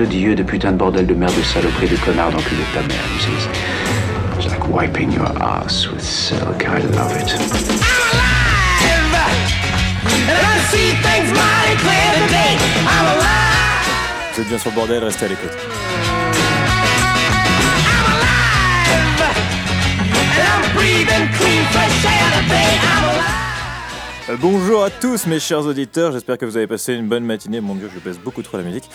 de Dieu, de putain de bordel de merde, de saloperie, de connard d'enculé de ta mère. See, It's like wiping your ass with silk. I love it. Vous êtes bien sur le bordel, restez à l'écoute. Euh, Bonjour à tous mes chers auditeurs, j'espère que vous avez passé une bonne matinée. Mon dieu, je baisse beaucoup trop la musique.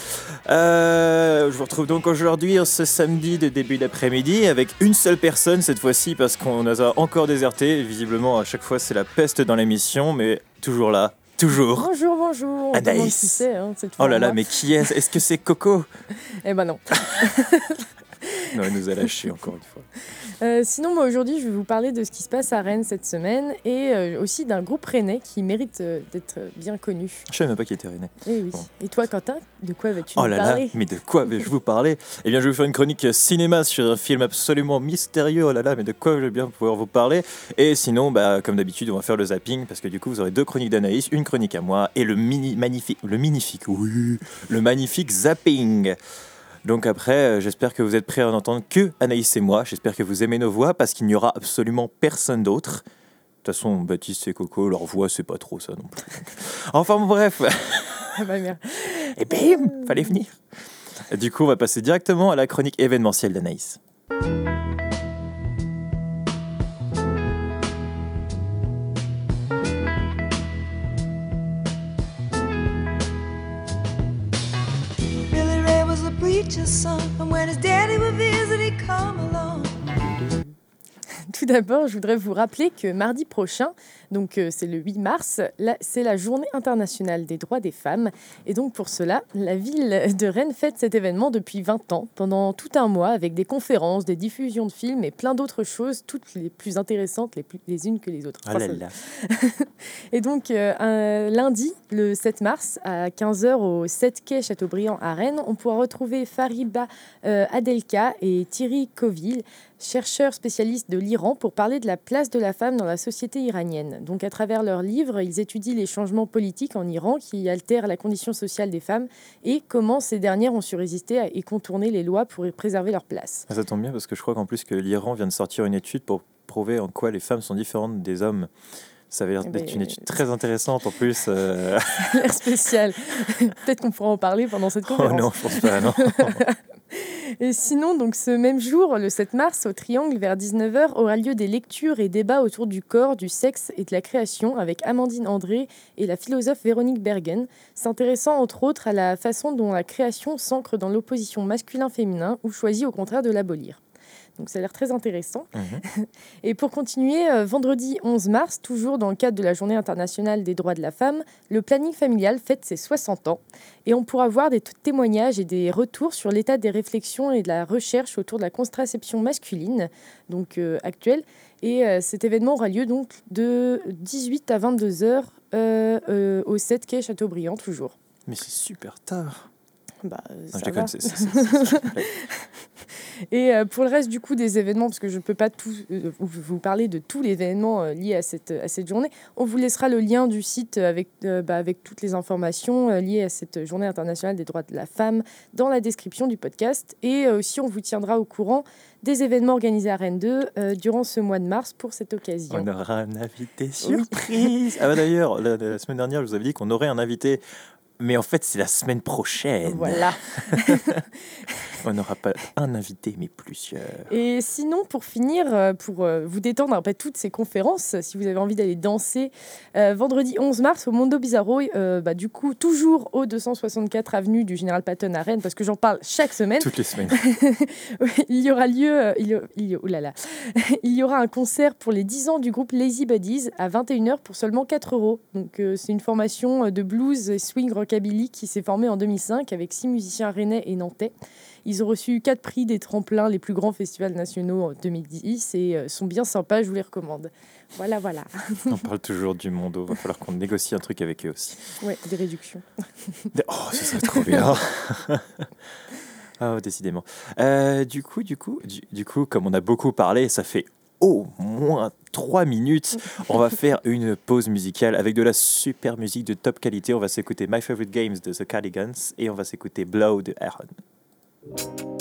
Euh, je vous retrouve donc aujourd'hui ce samedi de début d'après-midi avec une seule personne cette fois-ci parce qu'on nous a encore déserté. Visiblement, à chaque fois, c'est la peste dans l'émission, mais toujours là, toujours. Bonjour, bonjour. On Anaïs. qui c'est, hein, cette Oh là là, mais qui est Est-ce que c'est Coco? Eh ben non. Non, elle nous a lâchés encore une fois. Euh, sinon, moi aujourd'hui, je vais vous parler de ce qui se passe à Rennes cette semaine et euh, aussi d'un groupe rennais qui mérite euh, d'être bien connu. Je savais même pas qu'il était René. Eh oui. Bon. Et toi, Quentin, de quoi vas-tu Oh nous là là, mais de quoi vais-je vous parler? Eh bien, je vais vous faire une chronique cinéma sur un film absolument mystérieux. Oh là là, mais de quoi je vais bien pouvoir vous parler? Et sinon, bah, comme d'habitude, on va faire le zapping parce que du coup, vous aurez deux chroniques d'Anaïs, une chronique à moi et le mini magnifique, le magnifique, oui, le magnifique zapping. Donc après, euh, j'espère que vous êtes prêts à en entendre que Anaïs et moi. J'espère que vous aimez nos voix parce qu'il n'y aura absolument personne d'autre. De toute façon, Baptiste et Coco, leur voix, c'est pas trop ça non plus. Enfin bon, bref. Ah bah. Et bim, fallait venir. Du coup, on va passer directement à la chronique événementielle d'Anaïs. Tout d'abord, je voudrais vous rappeler que mardi prochain, donc euh, c'est le 8 mars, c'est la journée internationale des droits des femmes. Et donc pour cela, la ville de Rennes fête cet événement depuis 20 ans, pendant tout un mois, avec des conférences, des diffusions de films et plein d'autres choses, toutes les plus intéressantes les, plus, les unes que les autres. Oh Enfin, là là. Et donc, euh, un lundi, le 7 mars, à 15h au 7 quai Chateaubriand à Rennes, on pourra retrouver Fariba euh, Adelka et Thierry Coville, chercheurs spécialistes de l'Iran, pour parler de la place de la femme dans la société iranienne. Donc, à travers leurs livres, ils étudient les changements politiques en Iran qui altèrent la condition sociale des femmes et comment ces dernières ont su résister et contourner les lois pour préserver leur place. Ça tombe bien parce que je crois qu'en plus que l'Iran vient de sortir une étude pour prouver en quoi les femmes sont différentes des hommes. Ça l'air Eh d'être ben, une étude très intéressante en plus. euh. L'air spécial. Peut-être qu'on pourra en parler pendant cette Oh conférence. non, je pense pas, non. Et sinon, donc ce même jour, le 7 mars, au Triangle, vers 19h, aura lieu des lectures et débats autour du corps, du sexe et de la création avec Amandine André et la philosophe Véronique Bergen, s'intéressant entre autres à la façon dont la création s'ancre dans l'opposition masculin-féminin ou choisit au contraire de l'abolir. Donc ça a l'air très intéressant. Mhm. Et pour continuer, euh, vendredi 11 mars, toujours dans le cadre de la Journée internationale des droits de la femme, le planning familial fête ses 60 ans. Et on pourra voir des témoignages et des retours sur l'état des réflexions et de la recherche autour de la contraception masculine, donc euh, actuelle. Et euh, cet événement aura lieu donc de 18 à 22 heures au 7 quai Chateaubriand, toujours. Mais c'est super tard. Bah, Non, ça Et euh, pour le reste du coup des événements, parce que je ne peux pas tout, euh, vous, parler de tous les événements euh, liés à cette, à cette journée, on vous laissera le lien du site avec, euh, bah, avec toutes les informations liées à cette journée internationale des droits de la femme dans la description du podcast. Et aussi, on vous tiendra au courant des événements organisés à Rennes 2 euh, durant ce mois de mars pour cette occasion. On aura un invité surprise. Ah bah d'ailleurs, la, la semaine dernière, je vous avais dit qu'on aurait un invité. Mais en fait, c'est la semaine prochaine. Voilà. On n'aura pas un invité, mais plusieurs. Et sinon, pour finir, euh, pour euh, vous détendre après toutes ces conférences, si vous avez envie d'aller danser, euh, vendredi 11 mars au Mondo Bizarro, euh, bah, du coup, toujours au 264 avenue du Général Patton à Rennes, parce que j'en parle chaque semaine, Toutes les semaines. Il y aura lieu, il y, a- il y a- oh là là. il y aura un concert pour les 10 ans du groupe Lazy Buddies à 21h pour seulement 4 euros. Donc euh, c'est une formation de blues et swing rockabilly qui s'est formée en 2005 avec six musiciens rennais et nantais. Ils ont reçu quatre prix des tremplins les plus grands festivals nationaux en 2010 et euh, sont bien sympas, je vous les recommande. Voilà, voilà. On parle toujours du monde. Il va falloir qu'on négocie un truc avec eux aussi. Ouais, des réductions. Oh, ça serait trop bien. Ah, décidément. Euh, du coup, du coup, du, du coup, comme on a beaucoup parlé, ça fait au moins 3 minutes. On va faire une pause musicale avec de la super musique de top qualité. On va s'écouter My Favorite Games de The Cardigans et on va s'écouter Blow de Aaron. I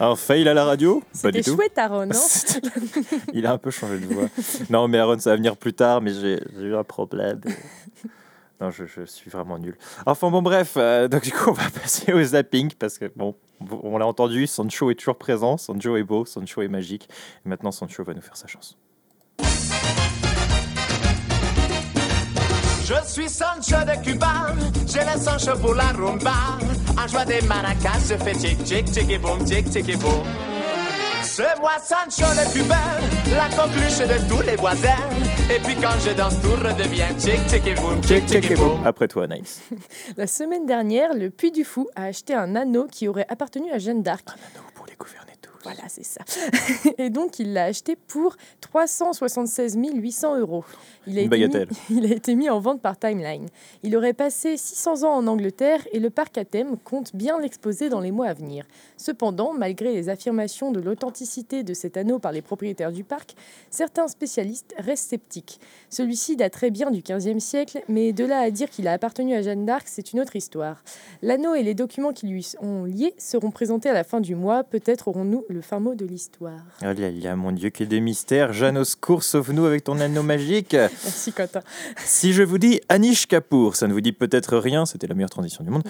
Un fail à la radio Pas du C'était tout. chouette, Aaron, non Il a un peu changé de voix. Non, mais Aaron, ça va venir plus tard, mais j'ai j'ai eu un problème. Non, je, je suis vraiment nul. Enfin bon, bref, euh, donc du coup, on va passer au zapping parce que, bon, on l'a entendu, Sancho est toujours présent, Sancho est beau, Sancho est magique. Et maintenant, Sancho va nous faire sa chance. Je suis Sancho de Cuba, j'ai le Sancho pour la rumba. En joie des maracas, je fais tic tic tic et boum tic tic et boum. C'est moi Sancho le plus bel, la coqueluche de tous les voisins. Et puis quand je danse, tout redevient tic tic et boum tic tic et boum. Après toi, Nice. La semaine dernière, le Puy du Fou a acheté un anneau qui aurait appartenu à Jeanne d'Arc. Anneau pour les gouverner. Voilà, c'est ça. Et donc, il l'a acheté pour 376 800 euros. Il a, Une été mis, bagatelle. il a été mis en vente par Timeline. Il aurait passé 600 ans en Angleterre et le parc à thème compte bien l'exposer dans les mois à venir. Cependant, malgré les affirmations de l'authenticité de cet anneau par les propriétaires du parc, certains spécialistes restent sceptiques. Celui-ci date très bien du XVe siècle, mais de là à dire qu'il a appartenu à Jeanne d'Arc, c'est une autre histoire. L'anneau et les documents qui lui sont liés seront présentés à la fin du mois. Peut-être aurons-nous le fin mot de l'histoire. Oh là là, mon Dieu, quel des mystères. Jeanne au secours, sauve-nous avec ton anneau magique. Merci Quentin. Si je vous dis Anish Kapoor, ça ne vous dit peut-être rien, c'était la meilleure transition du monde,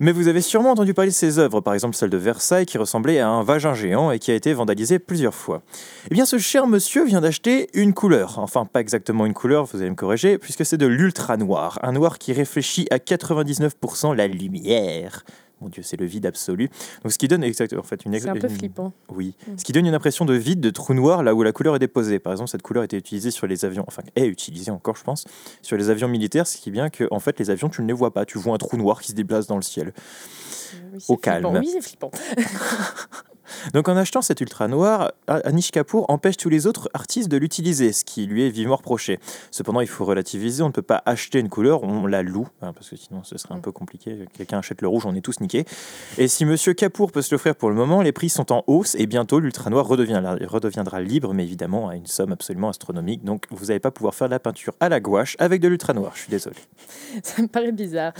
mais vous avez sûrement entendu parler de ses œuvres, par exemple celle de Versailles qui ressemblait à un vagin géant et qui a été vandalisée plusieurs fois. Eh bien, ce cher monsieur vient d'acheter une couleur, enfin pas exactement une couleur, vous allez me corriger, puisque c'est de l'ultra noir, un noir qui réfléchit à 99% la lumière. Mon Dieu, c'est le vide absolu. Donc, ce qui donne exactement, en fait, une, C'est un peu une- flippant. oui, Mm. ce qui donne une impression de vide, de trou noir, là où la couleur est déposée. Par exemple, cette couleur était utilisée sur les avions, enfin est utilisée encore, je pense, sur les avions militaires, ce qui est bien que, en fait, les avions, tu ne les vois pas. Tu vois un trou noir qui se déplace dans le ciel. Oui, c'est Au flippant. calme. Oui, c'est flippant. Donc, en achetant cet ultra noir, Anish Kapoor empêche tous les autres artistes de l'utiliser, ce qui lui est vivement reproché. Cependant, il faut relativiser. On ne peut pas acheter une couleur, on la loue, hein, parce que sinon, ce serait un peu compliqué. Quelqu'un achète le rouge, on est tous niqués. Et si Monsieur Kapoor peut se l'offrir pour le moment, les prix sont en hausse et bientôt l'ultra noir redeviendra libre, mais évidemment à une somme absolument astronomique. Donc, vous n'allez pas pouvoir faire de la peinture à la gouache avec de l'ultra noir. Je suis désolé. Ça me paraît bizarre.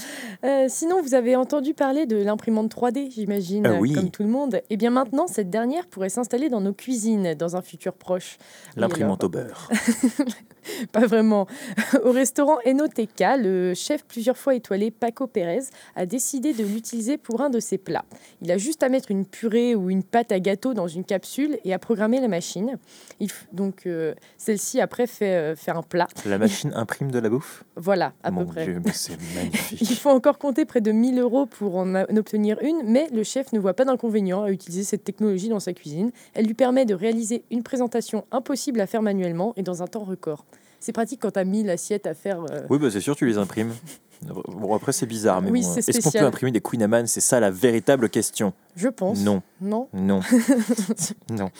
Euh, sinon, vous avez entendu parler de l'imprimante 3D, j'imagine, Ah oui. comme tout le monde. Et bien maintenant, cette dernière pourrait s'installer dans nos cuisines dans un futur proche. L'imprimante alors, au beurre. Pas vraiment. Au restaurant Enoteca, le chef plusieurs fois étoilé Paco Pérez a décidé de l'utiliser pour un de ses plats. Il a juste à mettre une purée ou une pâte à gâteau dans une capsule et à programmer la machine. Il donc euh, celle-ci après fait, euh, fait un plat. La machine imprime de la bouffe? Voilà, à Mon peu près. Dieu, mais c'est magnifique. Il faut encore compter près de 1000 euros pour en, a- en obtenir une, mais le chef ne voit pas d'inconvénient à utiliser cette technologie dans sa cuisine. Elle lui permet de réaliser une présentation impossible à faire manuellement et dans un temps record. C'est pratique quand tu as 1000 assiettes à faire. euh, Oui, bah, c'est sûr, tu les imprimes. Bon, après, c'est bizarre, mais Oui, bon, c'est est-ce qu'on peut imprimer des Queen Amman? C'est ça la véritable question. Je pense. Non, Non non, non.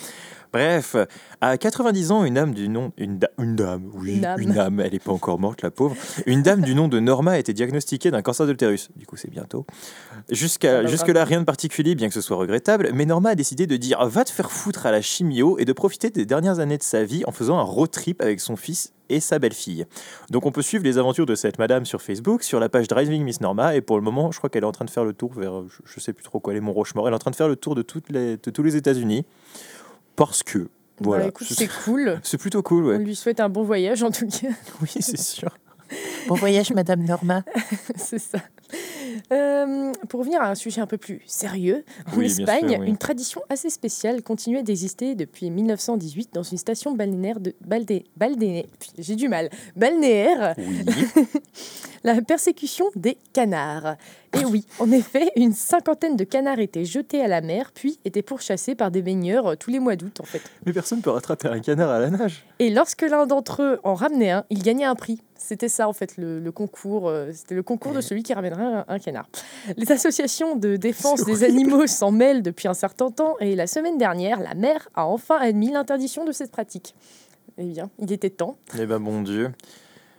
Bref, à 90 ans, une dame du nom. Une, da- une dame, oui, Une une âme. elle n'est pas encore morte, la pauvre. Une dame du nom de Norma a été diagnostiquée d'un cancer de l'utérus. Du coup, c'est bientôt. Jusqu'à, Ah bah, jusque-là, rien de particulier, bien que ce soit regrettable, mais Norma a décidé de dire va te faire foutre à la chimio et de profiter des dernières années de sa vie en faisant un road trip avec son fils et sa belle-fille. Donc on peut suivre les aventures de cette madame sur Facebook, sur la page Driving Miss Norma, et pour le moment, je crois qu'elle est en train de faire le tour vers, je, je sais plus trop quoi, les Mont Rochemort, elle est en train de faire le tour de, toutes les, de tous les États-Unis, parce que, voilà. Bah, écoute, c'est cool. C'est plutôt cool, On ouais. lui souhaite un bon voyage en tout cas. Oui, c'est sûr. Bon voyage, Madame Norma. c'est ça. Euh, pour revenir à un sujet un peu plus sérieux, en Oui, Espagne, sûr, oui. une tradition assez spéciale continuait d'exister depuis 1918 dans une station balnéaire de Baldé, Baldé, j'ai du mal, balnéaire, Oui. la persécution des canards. Et oui, en effet, une cinquantaine de canards étaient jetés à la mer, puis étaient pourchassés par des baigneurs euh, tous les mois d'août en fait. Mais personne peut rattraper un canard à la nage. Et lorsque l'un d'entre eux en ramenait un, il gagnait un prix. C'était ça en fait le, le concours. euh, C'était le concours de celui qui ramènerait un, un canard. Les associations de défense des animaux s'en mêlent depuis un certain temps et la semaine dernière, la maire a enfin admis l'interdiction de cette pratique. Eh bien, il était temps. Eh ben, mon Dieu.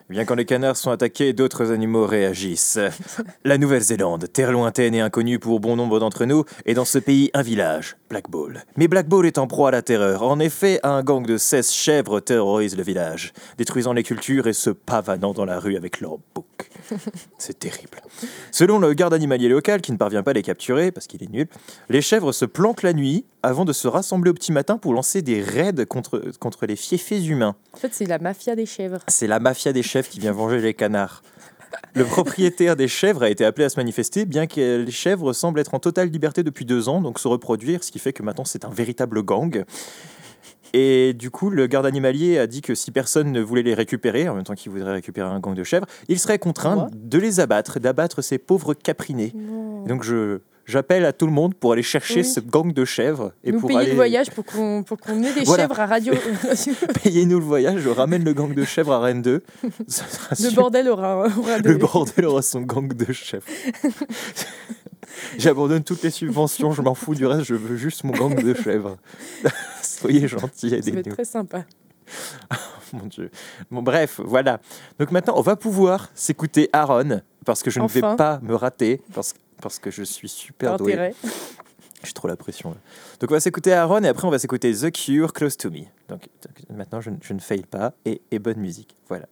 Bien quand les canards sont attaqués, d'autres animaux réagissent. La Nouvelle-Zélande, terre lointaine et inconnue pour bon nombre d'entre nous, est dans ce pays un village, Black Ball. Mais Black Ball est en proie à la terreur. En effet, un gang de 16 chèvres terrorise le village, détruisant les cultures et se pavanant dans la rue avec leurs boucs. C'est terrible. Selon le garde animalier local, qui ne parvient pas à les capturer parce qu'il est nul, les chèvres se planquent la nuit avant de se rassembler au petit matin pour lancer des raids contre, contre les fiefés humains. En fait, c'est la mafia des chèvres. C'est la mafia des chèvres qui vient venger les canards. Le propriétaire des chèvres a été appelé à se manifester, bien que les chèvres semblent être en totale liberté depuis deux ans, donc se reproduire, ce qui fait que maintenant c'est un véritable gang. Et du coup, le garde animalier a dit que si personne ne voulait les récupérer, en même temps qu'il voudrait récupérer un gang de chèvres, il serait contraint de les abattre, d'abattre ces pauvres caprinés. Donc je j'appelle à tout le monde pour aller chercher Oui. ce gang de chèvres et Nous pour payer aller le voyage pour qu'on pour qu'on ait des Voilà. chèvres à radio. payer-nous le voyage. Je ramène le gang de chèvres à Rennes 2. Ça sera le bordel aura, aura des- Le bordel aura son gang de chèvres. J'abandonne toutes les subventions, je m'en fous du reste, je veux juste mon gang de chèvres. Soyez gentils, aidez-nous. très sympa. Mon Dieu. Bon, bref, voilà. Donc maintenant, on va pouvoir s'écouter Aaron, parce que je ne vais pas me rater, parce, parce que je suis super doué. intérêt. J'ai trop la pression. là. Donc on va s'écouter Aaron et après on va s'écouter The Cure, Close to Me. Donc maintenant je, ne- je ne faille pas et, et bonne musique. Voilà.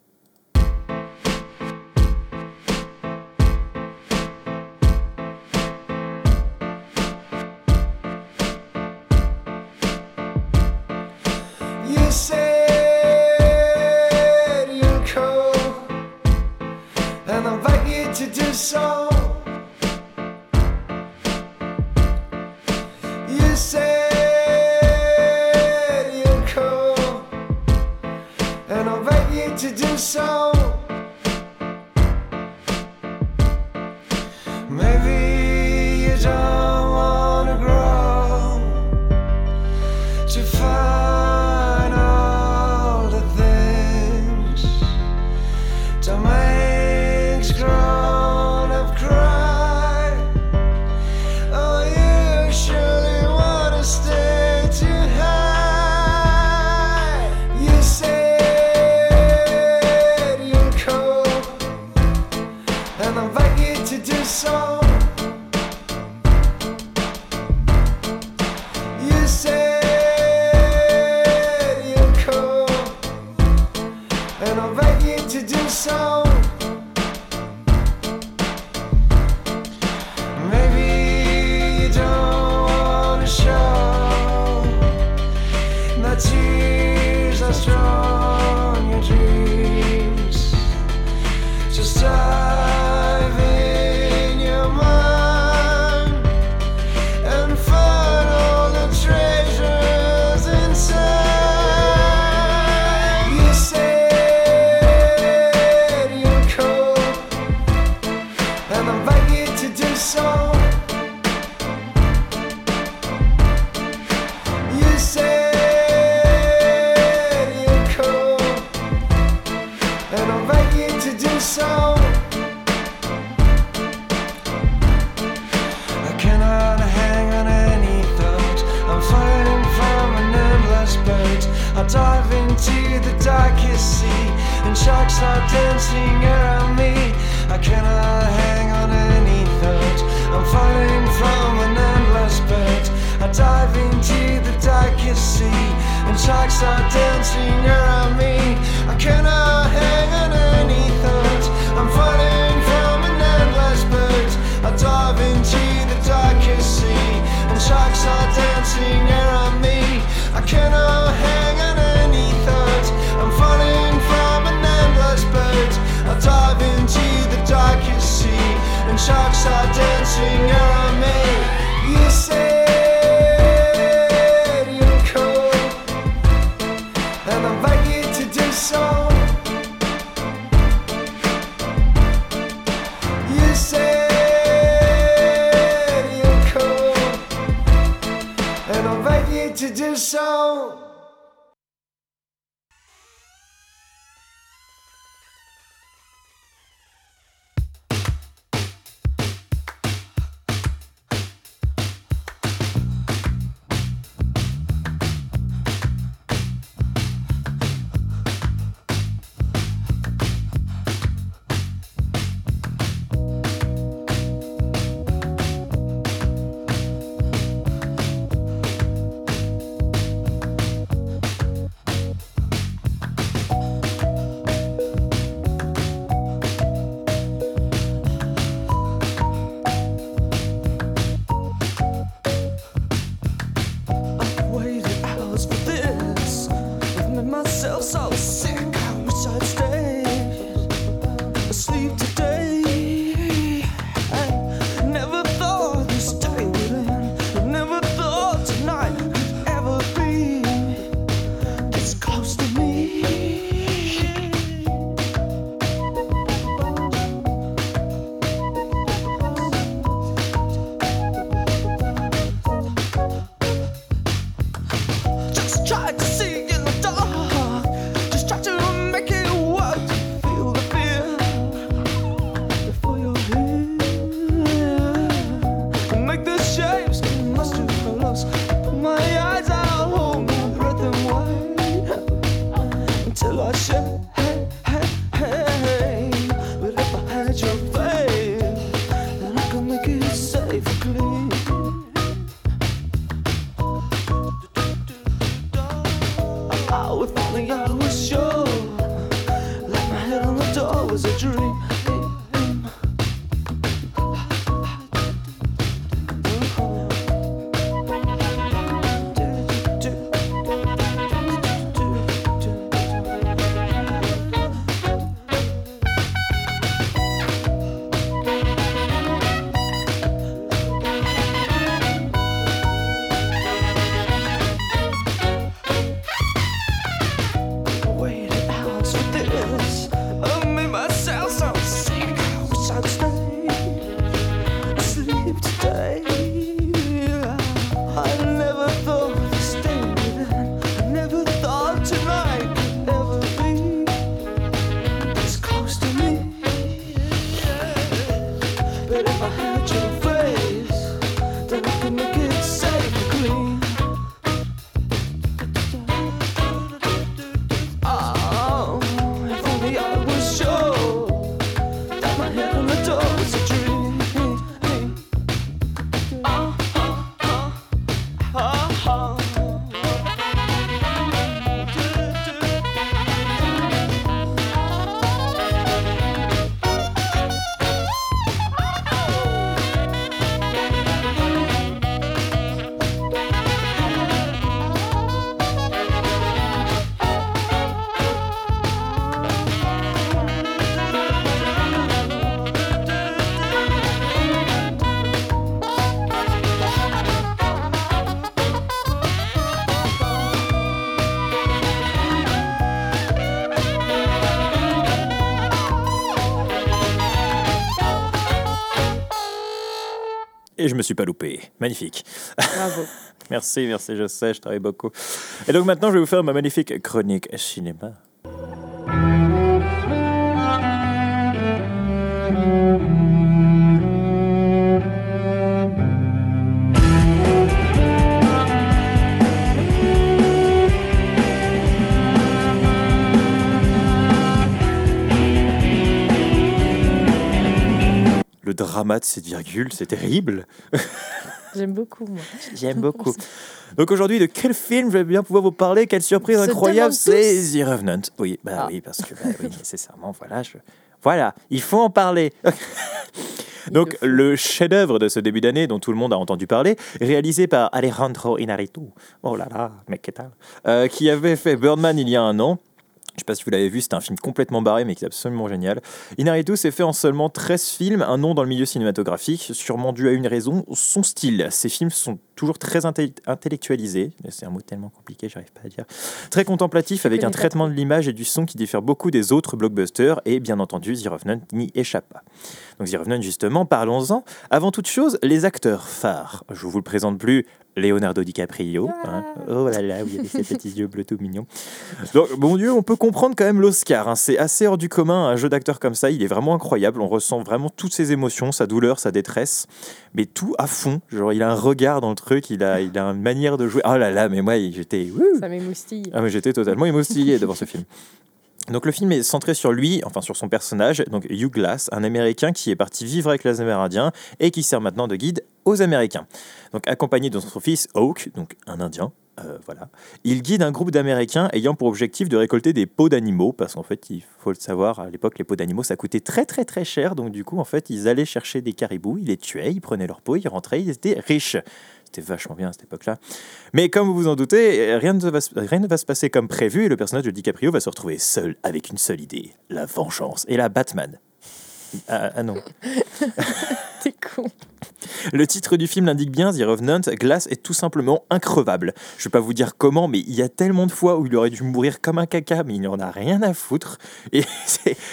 Are dancing around me. You so Et je me suis pas loupé. Magnifique. Bravo. Merci, merci, je sais, je travaille beaucoup. Et donc maintenant, je vais vous faire ma magnifique chronique cinéma. Drama de cette virgule, c'est terrible. J'aime beaucoup, moi. J'aime beaucoup. Donc aujourd'hui, de quel film je vais bien pouvoir vous parler? Quelle surprise Se incroyable C'est The Revenant. Oui, bah Ah. oui, parce que bah, oui, nécessairement, voilà, je... voilà, il faut en parler. Donc le chef-d'œuvre de ce début d'année dont tout le monde a entendu parler, réalisé par Alejandro Inarritu. Oh là là, mec, qu'est-ce euh, qui avait fait Birdman il y a un an. Je sais pas si vous l'avez vu, c'est un film complètement barré, mais qui est absolument génial. Inarritu s'est fait en seulement 13 films, un nom dans le milieu cinématographique, sûrement dû à une raison, son style. Ses films sont toujours très intellectualisés, c'est un mot tellement compliqué, j'arrive pas à dire. Très contemplatif, avec un traitement de l'image et du son qui diffère beaucoup des autres blockbusters, et bien entendu, The Revenant n'y échappe pas. Donc The Revenant, justement, parlons-en. Avant toute chose, les acteurs phares. Je vous le présente plus. Leonardo DiCaprio. hein. Oh là là, vous avez ces petits yeux bleus tout mignons. Donc, bon Dieu, on peut comprendre quand même l'Oscar. hein. C'est assez hors du commun, un jeu d'acteur comme ça. Il est vraiment incroyable. On ressent vraiment toutes ses émotions, sa douleur, sa détresse. Mais tout à fond. Genre, il a un regard dans le truc, il a, il a une manière de jouer. Oh là là, mais moi, j'étais. Ça m'émoustille. ah mais j'étais totalement émoustillé devant ce film. Donc le film est centré sur lui, enfin sur son personnage, donc Hugh Glass, un Américain qui est parti vivre avec les Amérindiens et qui sert maintenant de guide aux Américains. Donc accompagné de son fils Hawk, donc un Indien, euh, voilà. Il guide un groupe d'Américains ayant pour objectif de récolter des peaux d'animaux, parce qu'en fait, il faut le savoir, à l'époque, les peaux d'animaux, ça coûtait très très très cher, donc du coup, en fait, ils allaient chercher des caribous, ils les tuaient, ils prenaient leurs peaux, ils rentraient, ils étaient riches. C'était vachement bien à cette époque-là. Mais comme vous vous en doutez, rien ne, va, se- rien ne va se passer comme prévu et le personnage de DiCaprio va se retrouver seul avec une seule idée, la vengeance et la Batman. Ah, ah non. T'es con. Le titre du film l'indique bien, The Revenant, Glass est tout simplement increvable. Je vais pas vous dire comment, mais il y a tellement de fois où il aurait dû mourir comme un caca, mais il n'en a rien à foutre. Et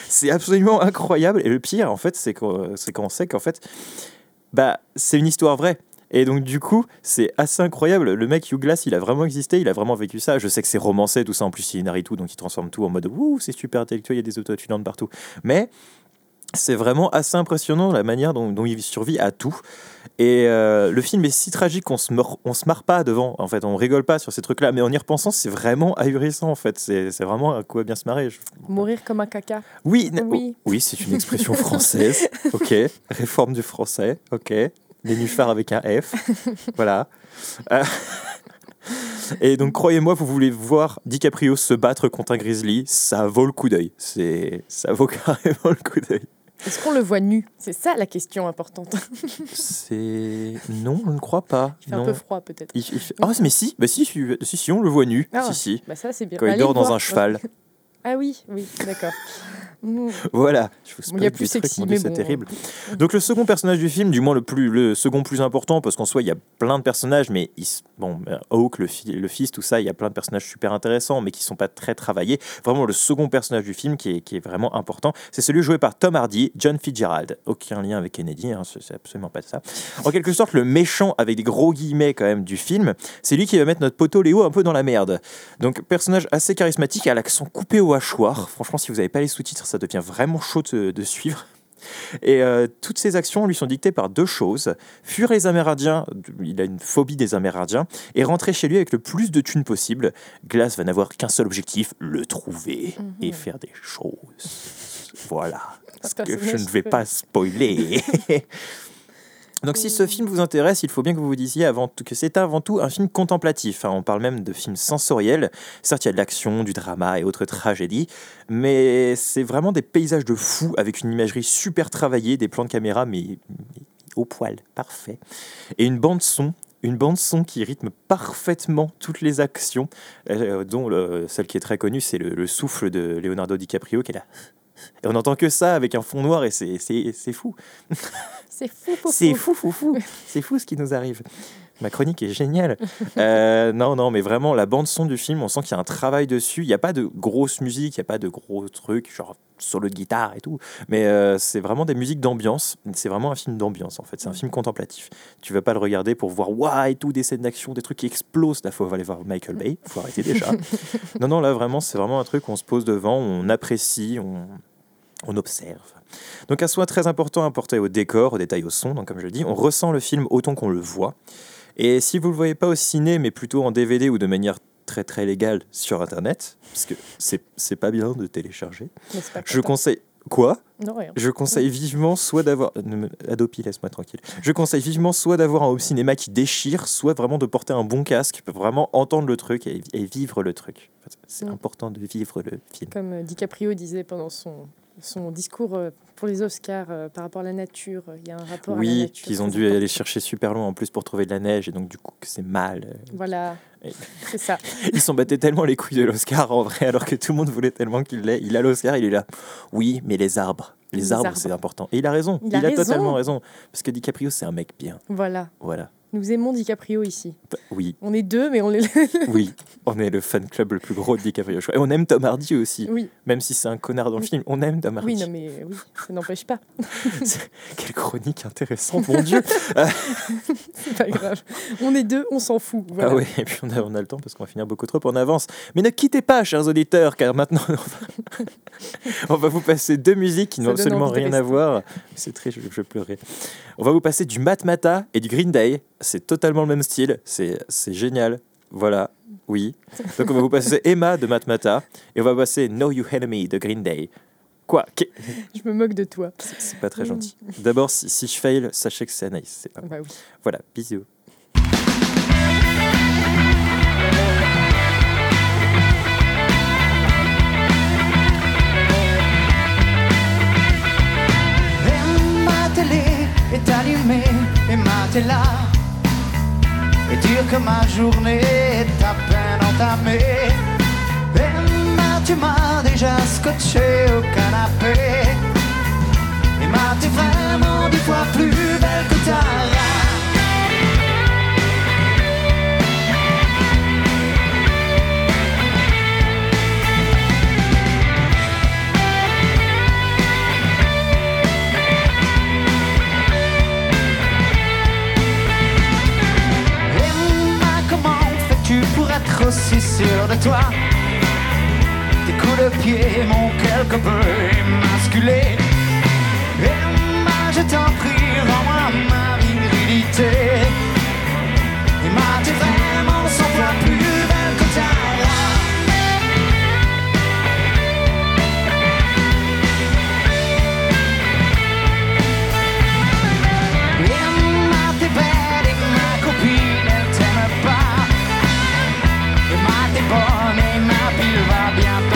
c'est- absolument incroyable. Et le pire, en fait, c'est qu'on qu'on sait qu'en fait, bah, c'est une histoire vraie. Et donc du coup, c'est assez incroyable. Le mec Hugh Glass, il a vraiment existé, il a vraiment vécu ça. Je sais que c'est romancé, tout ça. En plus, il est Naruto, donc il transforme tout en mode ouh, c'est super intellectuel, il y a des autotulantes partout. Mais c'est vraiment assez impressionnant la manière dont, dont il survit à tout. Et euh, le film est si tragique qu'on se, meurt- on se marre pas devant. En fait, on rigole pas sur ces trucs-là. Mais en y repensant, c'est vraiment ahurissant. En fait, c'est c'est vraiment à quoi bien se marrer. Je- Mourir comme un caca. Oui. oh, oui, c'est une expression française. Ok, réforme du français. Ok, nénuphar avec un F. Voilà. Euh, Et donc, croyez-moi, vous voulez voir DiCaprio se battre contre un grizzly, ça vaut le coup d'œil. C'est, ça vaut carrément le coup d'œil. Est-ce qu'on le voit nu? C'est ça la question importante. C'est non, je ne crois pas. Il fait un peu froid peut-être. Il- il fait- Ah, mais si, bah si, si, si, si, on le voit nu. Ah, si, si. Bah ça c'est bien. Quand il dort dans voir. un cheval. Ah oui, oui, d'accord. Mmh. Voilà. Je vous des trucs, sexy, mon Dieu, c'est bon. terrible. Donc le second personnage du film, du moins le plus, le second plus important, parce qu'en soi il y a plein de personnages, mais bon, euh, Hawk, le, fi- le fils, tout ça, il y a plein de personnages super intéressants, mais qui sont pas très travaillés. Vraiment le second personnage du film qui est, qui est vraiment important, c'est celui joué par Tom Hardy, John Fitzgerald. Aucun lien avec Kennedy, hein, c'est c'est absolument pas ça. En quelque sorte, le méchant avec des gros guillemets quand même du film, c'est lui qui va mettre notre poteau Léo un peu dans la merde. Donc personnage assez charismatique, à l'accent coupé au hachoir. Franchement, si vous n'avez pas les sous-titres, ça devient vraiment chaud de, de suivre. Et euh, toutes ces actions lui sont dictées par deux choses fuir les Amérindiens, il a une phobie des Amérindiens, et rentrer chez lui avec le plus de thunes possible. Glass va n'avoir qu'un seul objectif le trouver et faire des choses. Voilà. Ce que je ne vais pas spoiler. Donc si ce film vous intéresse, il faut bien que vous vous disiez avant tout que c'est avant tout un film contemplatif. hein. On parle même de film sensoriel. Certes, il y a de l'action, du drama et autres tragédies, mais c'est vraiment des paysages de fou avec une imagerie super travaillée, des plans de caméra mais, au poil, parfait. Et une bande son. Une bande son qui rythme parfaitement toutes les actions, euh, dont le- celle qui est très connue, c'est le, le souffle de Leonardo DiCaprio qui est là. Et on n'entend que ça avec un fond noir et c'est- c'est c'est fou. C'est fou, fou, C'est fou, fou, fou. C'est fou ce qui nous arrive. Ma chronique est géniale. Euh, non, non, mais vraiment, la bande-son du film, on sent qu'il y a un travail dessus. Il n'y a pas de grosse musique, il n'y a pas de gros trucs, genre solo de guitare et tout. Mais euh, c'est vraiment des musiques d'ambiance. C'est vraiment un film d'ambiance, en fait. C'est un film contemplatif. Tu vas pas le regarder pour voir waouh et tout, des scènes d'action, des trucs qui explosent. Là, faut aller voir Michael Bay. faut arrêter déjà. non, non, là, vraiment, c'est vraiment un truc où on se pose devant, on apprécie, on, on observe. Donc un soin très important apporté au décor, au détail, au son. Donc comme je le dis, on ressent le film autant qu'on le voit. Et si vous le voyez pas au ciné, mais plutôt en DVD ou de manière très très légale sur Internet, parce que c'est pas bien de télécharger, pas je conseille... Quoi? Non, rien. Je conseille vivement soit d'avoir... ne Adopi, laisse-moi tranquille. Je conseille vivement soit d'avoir un home cinéma qui déchire, soit vraiment de porter un bon casque vraiment entendre le truc et, et vivre le truc. C'est Mm. important de vivre le film. Comme euh, DiCaprio disait pendant son, son discours euh, pour les Oscars euh, par rapport à la nature, euh, il y a un rapport à la Oui, nature. qu'ils ont dû important. aller chercher super loin en plus pour trouver de la neige et donc du coup que c'est mal. Voilà, c'est ça. Ils s'en battaient tellement les couilles de l'Oscar en vrai, alors que tout le monde voulait tellement qu'il l'ait. Il a l'Oscar, il est là. Oui, mais les arbres. Les, Les arbres, arbres. c'est important. Et il a raison. Il a raison. totalement raison. Parce que DiCaprio, c'est un mec bien. Voilà. Voilà. Nous aimons DiCaprio ici. Bah, Oui, On est deux, mais on est. oui. On est le fan club le plus gros de DiCaprio. Et on aime Tom Hardy aussi. oui, Même si c'est un connard dans le film, on aime Tom Hardy. oui, non, mais oui, ça n'empêche pas. Quelle chronique intéressante, mon Dieu. C'est pas grave. On est deux, on s'en fout. Voilà. Ah oui, et puis on a, on a le temps parce qu'on va finir beaucoup trop en avance. Mais ne quittez pas, chers auditeurs, car maintenant, on va, on va vous passer deux musiques qui n'ont absolument rien à voir. C'est très, je, je vais pleurer. On va vous passer du Matmata et du Green Day. C'est totalement le même style. C'est génial. Voilà, oui. Donc on va vous passer Emma de Matmata et on va passer Know You Enemy de Green Day. Quoi Je me moque de toi. C'est pas très gentil. D'abord, si, si je fail, sachez que c'est Anaïs. pas. Bah oui. Voilà, bisous. Ma journée est à peine entamée. Et ma tu m'as déjà scotché au canapé. Et ma t'es vraiment dix fois plus aussi sûr de toi. Tes coups de pied m'ont quelque peu émasculé. Emma, je t'en prie, rends-moi ma virilité. Emma, t'es vraiment fois plus et ma pile va bientôt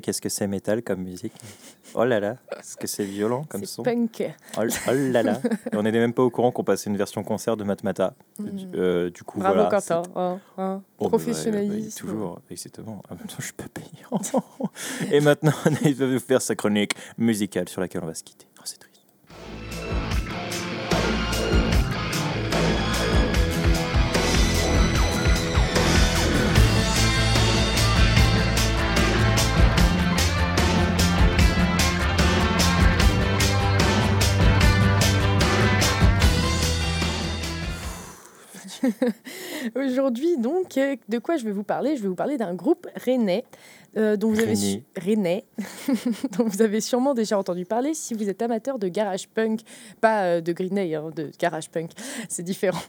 qu'est-ce que c'est métal comme musique? Oh là là, est-ce que c'est violent comme C'est son? punk. Oh, oh là là. Et on n'était même pas au courant qu'on passait une version concert de Matmata. Du, euh, du coup, Bravo voilà. Quentin. hein, hein. Oh, bah, Professionnalisme. ouais, toujours, exactement. En même temps, je suis pas payant. Et maintenant, Anaïs va vous faire sa chronique musicale sur laquelle on va se quitter. Aujourd'hui, donc, euh, de quoi je vais vous parler? Je vais vous parler d'un groupe rennais. euh, dont vous avez su- Rennais. Rennais, dont vous avez sûrement déjà entendu parler si vous êtes amateur de garage punk, pas euh, de Green Day, hein, de garage punk, c'est différent.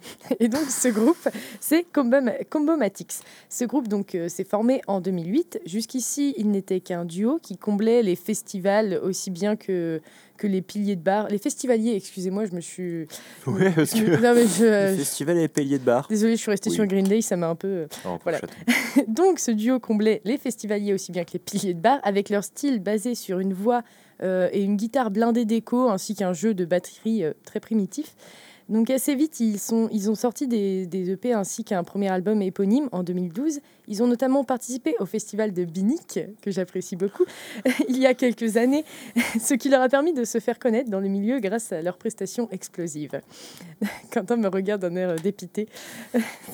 Et donc ce groupe, c'est Combom- Combomatics. Ce groupe donc euh, s'est formé en 2008. Jusqu'ici, il n'était qu'un duo qui comblait les festivals aussi bien que que les piliers de bar, les festivaliers. Excusez-moi, je me suis. Ouais, parce que Non, mais je- le festival et les piliers de bar. Désolée, je suis restée Oui. sur Green Day, ça m'a un peu. euh, Voilà. donc, ce duo comblait les festivaliers aussi bien que les piliers de bar, avec leur style basé sur une voix euh, et une guitare blindée d'écho, ainsi qu'un jeu de batterie euh, très primitif. Donc, assez vite, ils, sont, ils ont sorti des, des EP ainsi qu'un premier album éponyme en 2012. Ils ont notamment participé au festival de Binic, que j'apprécie beaucoup, il y a quelques années, ce qui leur a permis de se faire connaître dans le milieu grâce à leurs prestations explosives. Quentin me regarde d'un air dépité.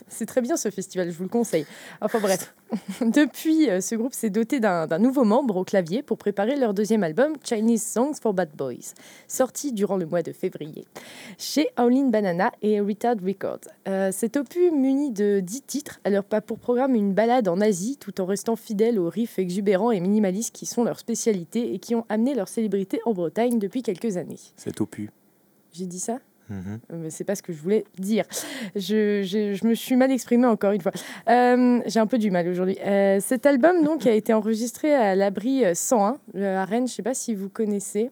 C'est très bien ce festival, je vous le conseille. Enfin bref, depuis, euh, ce groupe s'est doté d'un nouveau membre au clavier pour préparer leur deuxième album, Chinese Songs for Bad Boys, sorti durant le mois de février, chez Howlin' Banana et Retard Records. Euh, cet opus muni de 10 titres a leur pas pour programme une en Asie tout en restant fidèle aux riffs exubérants et minimalistes qui sont leur spécialité et qui ont amené leur célébrité en Bretagne depuis quelques années. C'est au pu. J'ai dit ça? Mhm. euh, mais c'est pas ce que je voulais dire. Je, je- je me suis mal exprimée encore une fois. Euh, J'ai un peu du mal aujourd'hui. Euh, cet album donc a été enregistré à l'abri euh, 101 euh, à Rennes. Je sais pas si vous connaissez.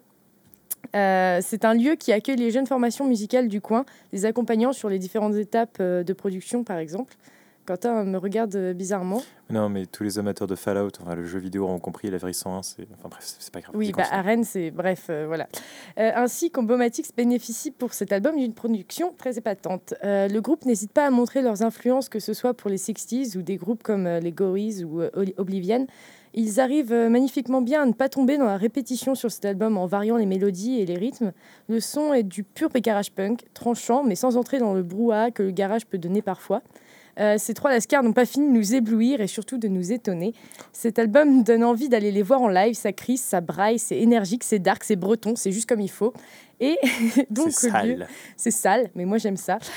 Euh, c'est un lieu qui accueille les jeunes formations musicales du coin, les accompagnant sur les différentes étapes de production, par exemple. Quentin me regarde euh, bizarrement. Non, mais tous les amateurs de Fallout, enfin, le jeu vidéo ont compris, la vraie 101, c'est. Enfin bref, c'est c'est pas grave. Oui, bah, Rennes, c'est bref, euh, voilà. Euh, ainsi, Combomatics bénéficie pour cet album d'une production très épatante. Euh, le groupe n'hésite pas à montrer leurs influences, que ce soit pour les 60s ou des groupes comme les Gories ou Oblivion. Ils arrivent magnifiquement bien à ne pas tomber dans la répétition sur cet album en variant les mélodies et les rythmes. Le son est du pur garage punk, tranchant, mais sans entrer dans le brouhaha que le garage peut donner parfois. Euh, ces trois lascars n'ont pas fini de nous éblouir et surtout de nous étonner. Cet album donne envie d'aller les voir en live. Ça crie, ça braille, c'est énergique, c'est dark, c'est breton, c'est juste comme il faut. Et donc, c'est sale. c'est sale, mais moi j'aime ça.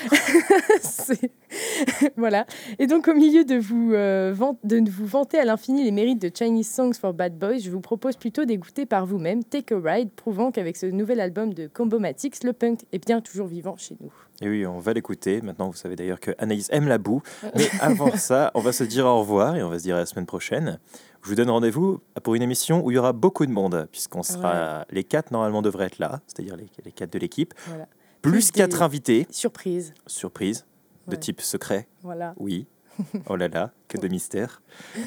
Voilà. Et donc, au milieu de vous, euh, de vous vanter à l'infini les mérites de Chinese Songs for Bad Boys, je vous propose plutôt d'écouter par vous-même Take a Ride, prouvant qu'avec ce nouvel album de Combomatics, le punk est bien toujours vivant chez nous. Et oui, on va l'écouter. Maintenant, vous savez d'ailleurs que Anaïs aime la boue. Mais avant ça, on va se dire au revoir et on va se dire à la semaine prochaine. Je vous donne rendez-vous pour une émission où il y aura beaucoup de monde, puisqu'on sera. Les quatre, normalement, devraient être là, c'est-à-dire les, les quatre de l'équipe. Voilà. Plus, quatre invités. Surprise. Surprise. De Ouais. type secret. Voilà. Oui. Oh là là, que de mystère.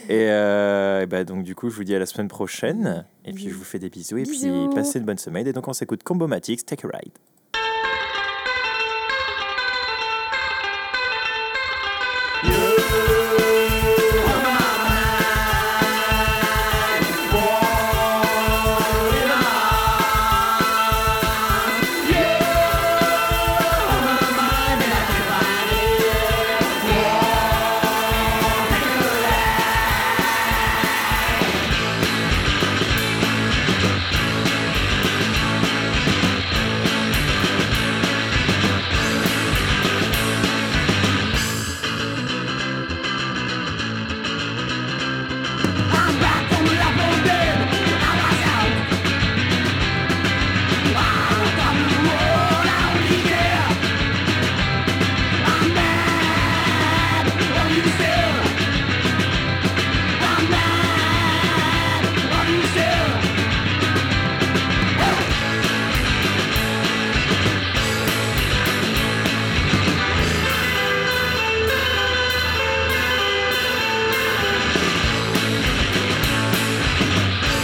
Et, euh, et bah, donc, du coup, je vous dis à la semaine prochaine. Et puis, je vous fais des bisous. Et Bisous. puis, passez une bonne semaine. Et donc, on s'écoute Combomatics, Take a Ride.